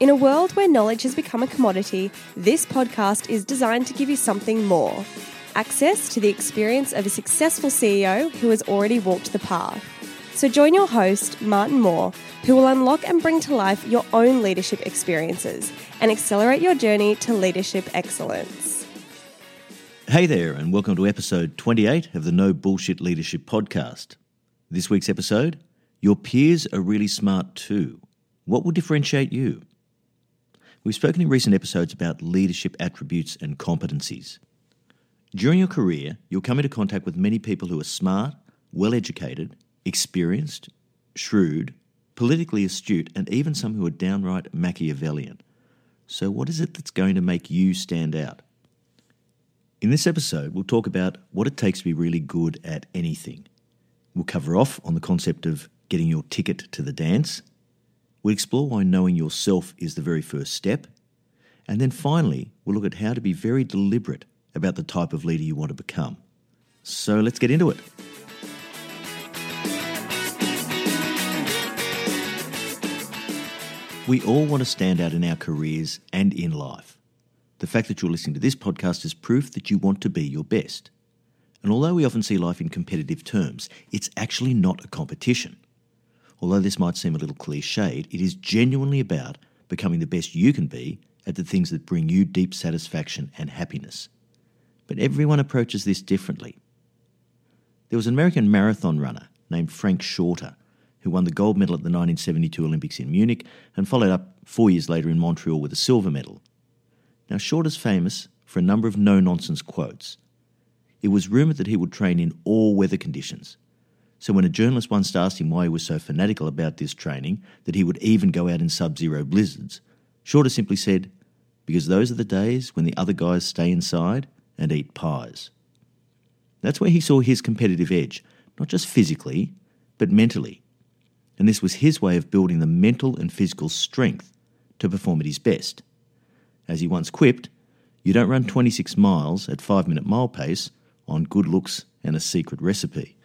In a world where knowledge has become a commodity, this podcast is designed to give you something more access to the experience of a successful CEO who has already walked the path. So join your host, Martin Moore, who will unlock and bring to life your own leadership experiences and accelerate your journey to leadership excellence. Hey there, and welcome to episode 28 of the No Bullshit Leadership Podcast. This week's episode Your peers are really smart too. What will differentiate you? We've spoken in recent episodes about leadership attributes and competencies. During your career, you'll come into contact with many people who are smart, well educated, experienced, shrewd, politically astute, and even some who are downright Machiavellian. So, what is it that's going to make you stand out? In this episode, we'll talk about what it takes to be really good at anything. We'll cover off on the concept of getting your ticket to the dance we explore why knowing yourself is the very first step. And then finally, we'll look at how to be very deliberate about the type of leader you want to become. So let's get into it. We all want to stand out in our careers and in life. The fact that you're listening to this podcast is proof that you want to be your best. And although we often see life in competitive terms, it's actually not a competition. Although this might seem a little cliched, it is genuinely about becoming the best you can be at the things that bring you deep satisfaction and happiness. But everyone approaches this differently. There was an American marathon runner named Frank Shorter who won the gold medal at the 1972 Olympics in Munich and followed up four years later in Montreal with a silver medal. Now, Shorter's famous for a number of no nonsense quotes. It was rumoured that he would train in all weather conditions, so when a journalist once asked him why he was so fanatical about this training that he would even go out in sub zero blizzards, Shorter simply said, Because those are the days when the other guys stay inside and eat pies. That's where he saw his competitive edge, not just physically, but mentally. and this was his way of building the mental and physical strength to perform at his best. As he once quipped, you don't run 26 miles at 5 minute mile pace on good looks and a secret recipe.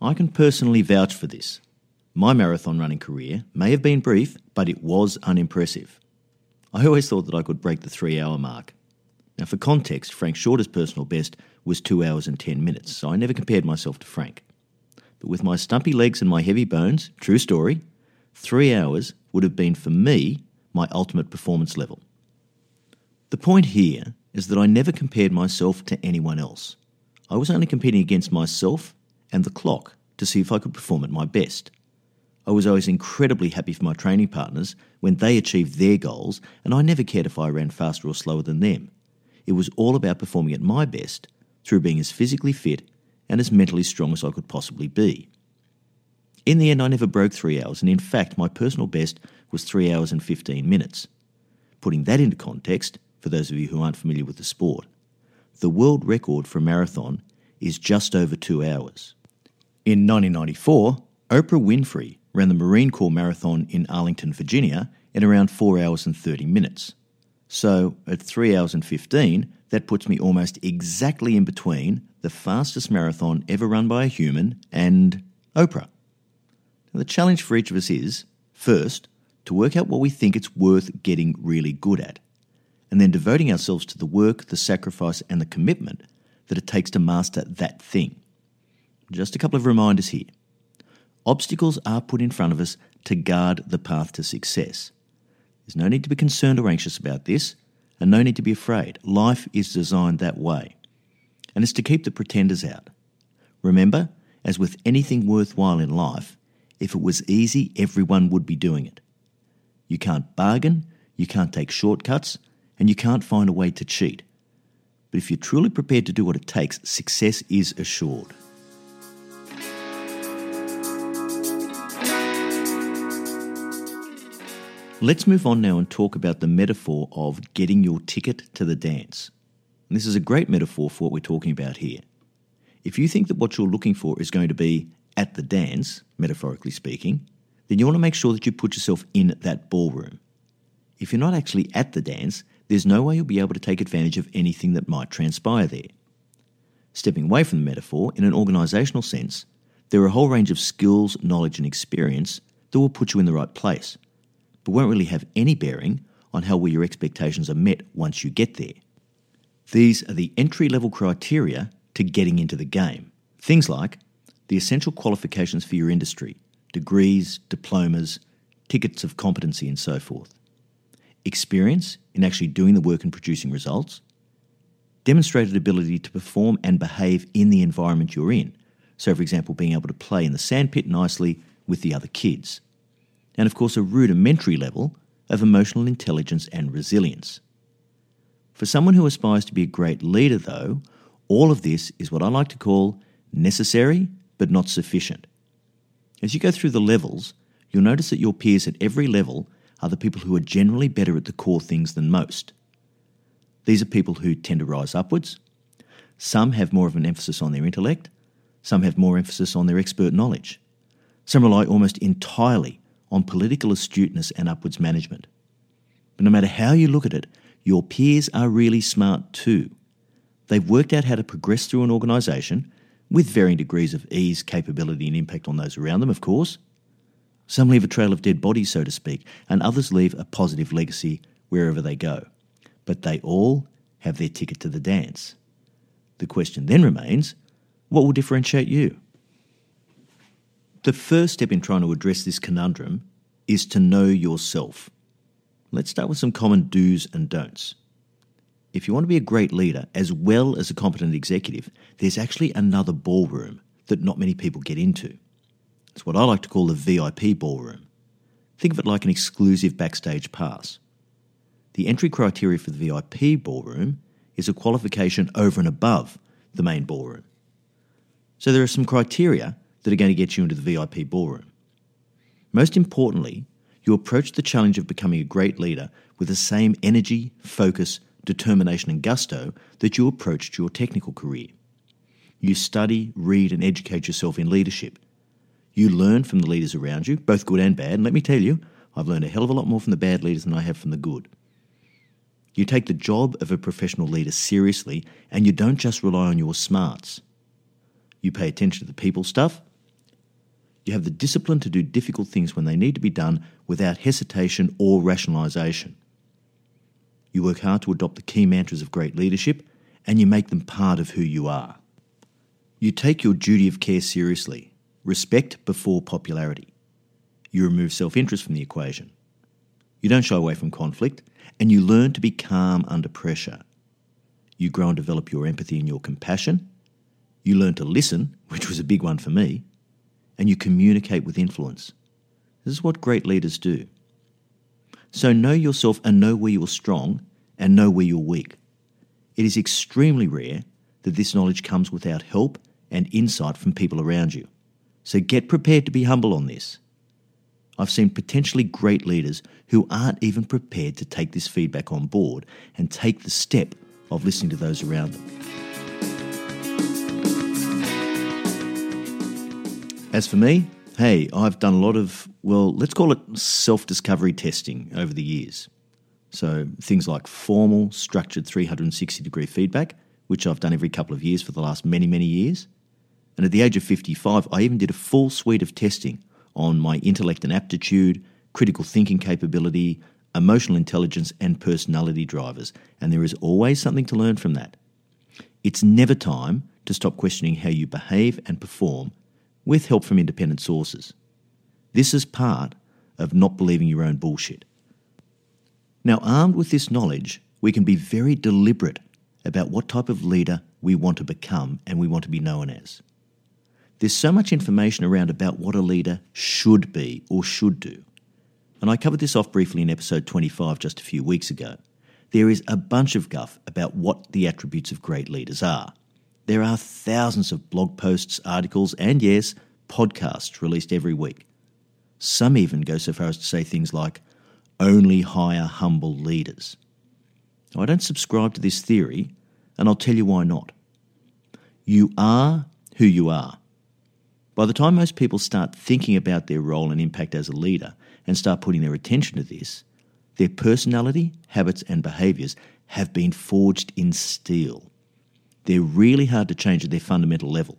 I can personally vouch for this. My marathon running career may have been brief, but it was unimpressive. I always thought that I could break the three hour mark. Now, for context, Frank Shorter's personal best was 2 hours and 10 minutes, so I never compared myself to Frank. But with my stumpy legs and my heavy bones, true story, three hours would have been for me my ultimate performance level. The point here is that I never compared myself to anyone else. I was only competing against myself and the clock to see if I could perform at my best. I was always incredibly happy for my training partners when they achieved their goals, and I never cared if I ran faster or slower than them. It was all about performing at my best through being as physically fit and as mentally strong as I could possibly be. In the end, I never broke three hours, and in fact, my personal best was three hours and 15 minutes. Putting that into context, for those of you who aren't familiar with the sport, the world record for a marathon is just over two hours. In 1994, Oprah Winfrey ran the Marine Corps Marathon in Arlington, Virginia in around 4 hours and 30 minutes. So, at 3 hours and 15, that puts me almost exactly in between the fastest marathon ever run by a human and Oprah. Now, the challenge for each of us is first, to work out what we think it's worth getting really good at, and then devoting ourselves to the work, the sacrifice, and the commitment that it takes to master that thing. Just a couple of reminders here. Obstacles are put in front of us to guard the path to success. There's no need to be concerned or anxious about this, and no need to be afraid. Life is designed that way. And it's to keep the pretenders out. Remember, as with anything worthwhile in life, if it was easy, everyone would be doing it. You can't bargain, you can't take shortcuts, and you can't find a way to cheat. But if you're truly prepared to do what it takes, success is assured. Let's move on now and talk about the metaphor of getting your ticket to the dance. And this is a great metaphor for what we're talking about here. If you think that what you're looking for is going to be at the dance, metaphorically speaking, then you want to make sure that you put yourself in that ballroom. If you're not actually at the dance, there's no way you'll be able to take advantage of anything that might transpire there. Stepping away from the metaphor, in an organisational sense, there are a whole range of skills, knowledge, and experience that will put you in the right place but won't really have any bearing on how well your expectations are met once you get there. These are the entry level criteria to getting into the game. Things like the essential qualifications for your industry, degrees, diplomas, tickets of competency, and so forth. Experience in actually doing the work and producing results. Demonstrated ability to perform and behave in the environment you're in. So, for example, being able to play in the sandpit nicely with the other kids and of course a rudimentary level of emotional intelligence and resilience. For someone who aspires to be a great leader, though, all of this is what I like to call necessary but not sufficient. As you go through the levels, you'll notice that your peers at every level are the people who are generally better at the core things than most. These are people who tend to rise upwards. Some have more of an emphasis on their intellect, some have more emphasis on their expert knowledge. Some rely almost entirely on political astuteness and upwards management. But no matter how you look at it, your peers are really smart too. They've worked out how to progress through an organisation with varying degrees of ease, capability, and impact on those around them, of course. Some leave a trail of dead bodies, so to speak, and others leave a positive legacy wherever they go. But they all have their ticket to the dance. The question then remains what will differentiate you? The first step in trying to address this conundrum is to know yourself. Let's start with some common do's and don'ts. If you want to be a great leader as well as a competent executive, there's actually another ballroom that not many people get into. It's what I like to call the VIP ballroom. Think of it like an exclusive backstage pass. The entry criteria for the VIP ballroom is a qualification over and above the main ballroom. So there are some criteria that are going to get you into the VIP ballroom. Most importantly, you approach the challenge of becoming a great leader with the same energy, focus, determination, and gusto that you approached your technical career. You study, read, and educate yourself in leadership. You learn from the leaders around you, both good and bad. And let me tell you, I've learned a hell of a lot more from the bad leaders than I have from the good. You take the job of a professional leader seriously and you don't just rely on your smarts. You pay attention to the people stuff. You have the discipline to do difficult things when they need to be done without hesitation or rationalisation. You work hard to adopt the key mantras of great leadership and you make them part of who you are. You take your duty of care seriously, respect before popularity. You remove self interest from the equation. You don't shy away from conflict, and you learn to be calm under pressure. You grow and develop your empathy and your compassion. You learn to listen, which was a big one for me, and you communicate with influence. This is what great leaders do. So know yourself and know where you're strong and know where you're weak. It is extremely rare that this knowledge comes without help and insight from people around you. So get prepared to be humble on this. I've seen potentially great leaders who aren't even prepared to take this feedback on board and take the step of listening to those around them. As for me, hey, I've done a lot of, well, let's call it self discovery testing over the years. So things like formal, structured 360 degree feedback, which I've done every couple of years for the last many, many years. And at the age of 55, I even did a full suite of testing on my intellect and aptitude, critical thinking capability, emotional intelligence, and personality drivers. And there is always something to learn from that. It's never time to stop questioning how you behave and perform with help from independent sources. This is part of not believing your own bullshit. Now, armed with this knowledge, we can be very deliberate about what type of leader we want to become and we want to be known as. There's so much information around about what a leader should be or should do. And I covered this off briefly in episode 25 just a few weeks ago. There is a bunch of guff about what the attributes of great leaders are. There are thousands of blog posts, articles, and yes, podcasts released every week. Some even go so far as to say things like, only hire humble leaders. Now, I don't subscribe to this theory, and I'll tell you why not. You are who you are. By the time most people start thinking about their role and impact as a leader and start putting their attention to this, their personality, habits, and behaviours have been forged in steel. They're really hard to change at their fundamental level.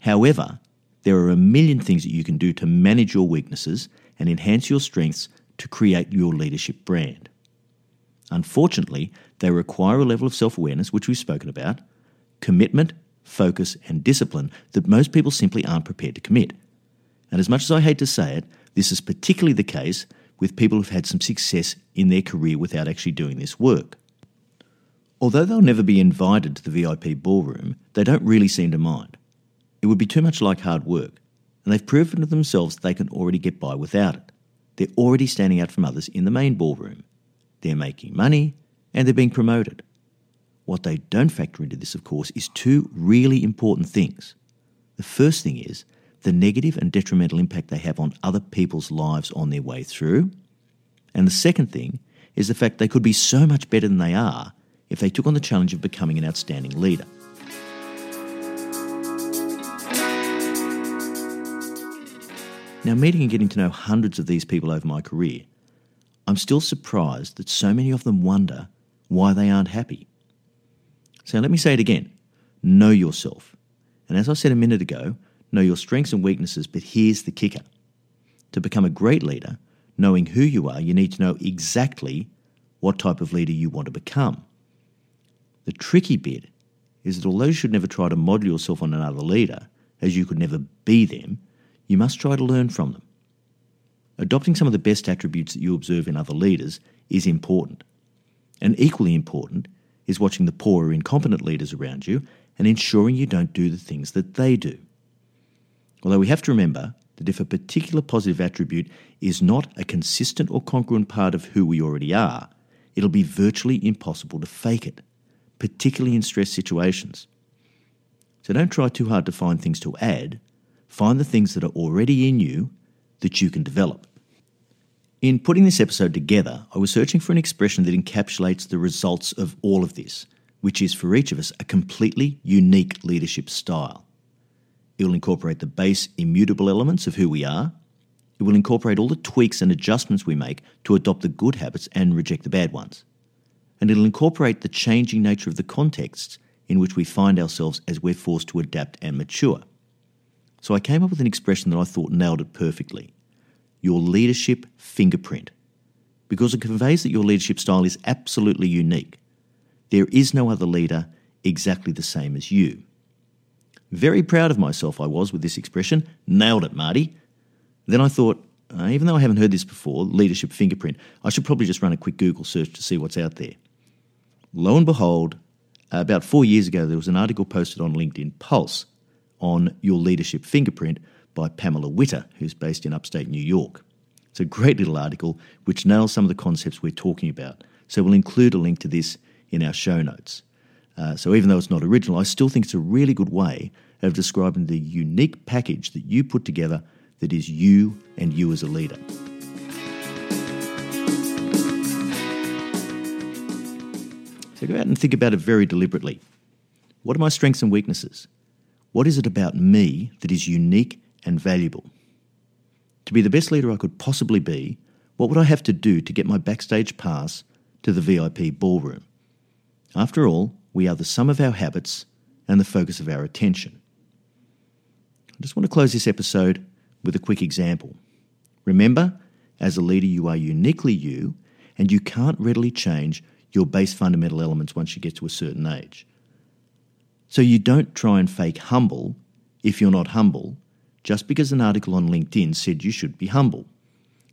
However, there are a million things that you can do to manage your weaknesses and enhance your strengths to create your leadership brand. Unfortunately, they require a level of self awareness, which we've spoken about, commitment, focus, and discipline that most people simply aren't prepared to commit. And as much as I hate to say it, this is particularly the case with people who've had some success in their career without actually doing this work. Although they'll never be invited to the VIP ballroom, they don't really seem to mind. It would be too much like hard work, and they've proven to themselves they can already get by without it. They're already standing out from others in the main ballroom. They're making money, and they're being promoted. What they don't factor into this, of course, is two really important things. The first thing is the negative and detrimental impact they have on other people's lives on their way through. And the second thing is the fact they could be so much better than they are if they took on the challenge of becoming an outstanding leader. Now, meeting and getting to know hundreds of these people over my career, I'm still surprised that so many of them wonder why they aren't happy. So let me say it again know yourself. And as I said a minute ago, know your strengths and weaknesses, but here's the kicker. To become a great leader, knowing who you are, you need to know exactly what type of leader you want to become. The tricky bit is that although you should never try to model yourself on another leader, as you could never be them, you must try to learn from them. Adopting some of the best attributes that you observe in other leaders is important. And equally important is watching the poor or incompetent leaders around you and ensuring you don't do the things that they do. Although we have to remember that if a particular positive attribute is not a consistent or congruent part of who we already are, it'll be virtually impossible to fake it, particularly in stress situations. So don't try too hard to find things to add, find the things that are already in you that you can develop. In putting this episode together, I was searching for an expression that encapsulates the results of all of this, which is for each of us a completely unique leadership style. It will incorporate the base immutable elements of who we are. It will incorporate all the tweaks and adjustments we make to adopt the good habits and reject the bad ones. And it'll incorporate the changing nature of the contexts in which we find ourselves as we're forced to adapt and mature. So I came up with an expression that I thought nailed it perfectly your leadership fingerprint, because it conveys that your leadership style is absolutely unique. There is no other leader exactly the same as you. Very proud of myself I was with this expression. Nailed it, Marty. Then I thought, uh, even though I haven't heard this before, leadership fingerprint, I should probably just run a quick Google search to see what's out there. Lo and behold, about four years ago, there was an article posted on LinkedIn Pulse on your leadership fingerprint by Pamela Witter, who's based in upstate New York. It's a great little article which nails some of the concepts we're talking about. So we'll include a link to this in our show notes. Uh, so even though it's not original, I still think it's a really good way of describing the unique package that you put together that is you and you as a leader. So go out and think about it very deliberately. What are my strengths and weaknesses? What is it about me that is unique and valuable? To be the best leader I could possibly be, what would I have to do to get my backstage pass to the VIP ballroom? After all, we are the sum of our habits and the focus of our attention. I just want to close this episode with a quick example. Remember, as a leader, you are uniquely you, and you can't readily change your base fundamental elements once you get to a certain age. So you don't try and fake humble if you're not humble, just because an article on LinkedIn said you should be humble.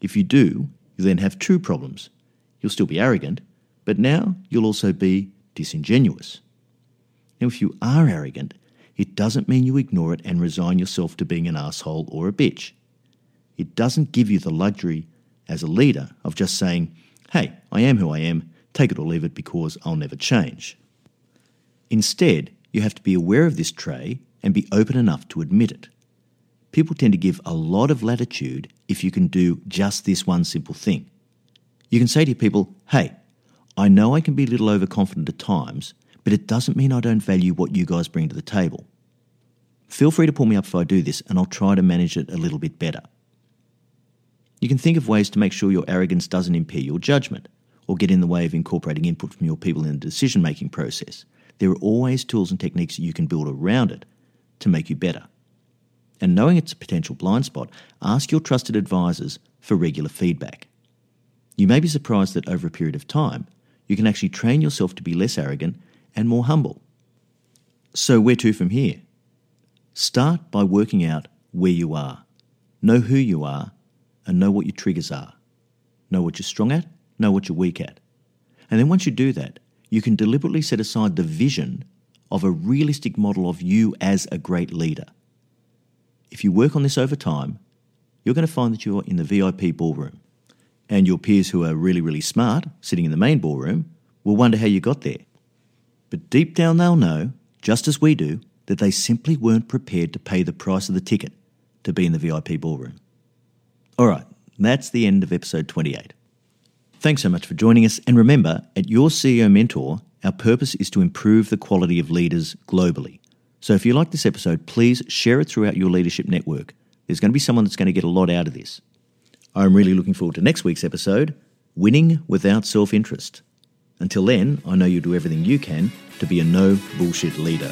If you do, you then have two problems. You'll still be arrogant, but now you'll also be disingenuous. Now, if you are arrogant, it doesn't mean you ignore it and resign yourself to being an asshole or a bitch. It doesn't give you the luxury as a leader of just saying, hey, I am who I am, take it or leave it because I'll never change. Instead, you have to be aware of this tray and be open enough to admit it. People tend to give a lot of latitude if you can do just this one simple thing. You can say to people, hey, I know I can be a little overconfident at times, but it doesn't mean I don't value what you guys bring to the table. Feel free to pull me up if I do this, and I'll try to manage it a little bit better. You can think of ways to make sure your arrogance doesn't impair your judgment or get in the way of incorporating input from your people in the decision making process. There are always tools and techniques that you can build around it to make you better. And knowing it's a potential blind spot, ask your trusted advisors for regular feedback. You may be surprised that over a period of time, you can actually train yourself to be less arrogant and more humble. So, where to from here? Start by working out where you are. Know who you are and know what your triggers are. Know what you're strong at, know what you're weak at. And then once you do that, you can deliberately set aside the vision of a realistic model of you as a great leader. If you work on this over time, you're going to find that you're in the VIP ballroom. And your peers who are really, really smart, sitting in the main ballroom, will wonder how you got there. But deep down, they'll know, just as we do, that they simply weren't prepared to pay the price of the ticket to be in the VIP ballroom. All right, that's the end of episode 28. Thanks so much for joining us. And remember, at Your CEO Mentor, our purpose is to improve the quality of leaders globally. So if you like this episode, please share it throughout your leadership network. There's going to be someone that's going to get a lot out of this. I'm really looking forward to next week's episode Winning Without Self Interest. Until then, I know you'll do everything you can to be a no bullshit leader.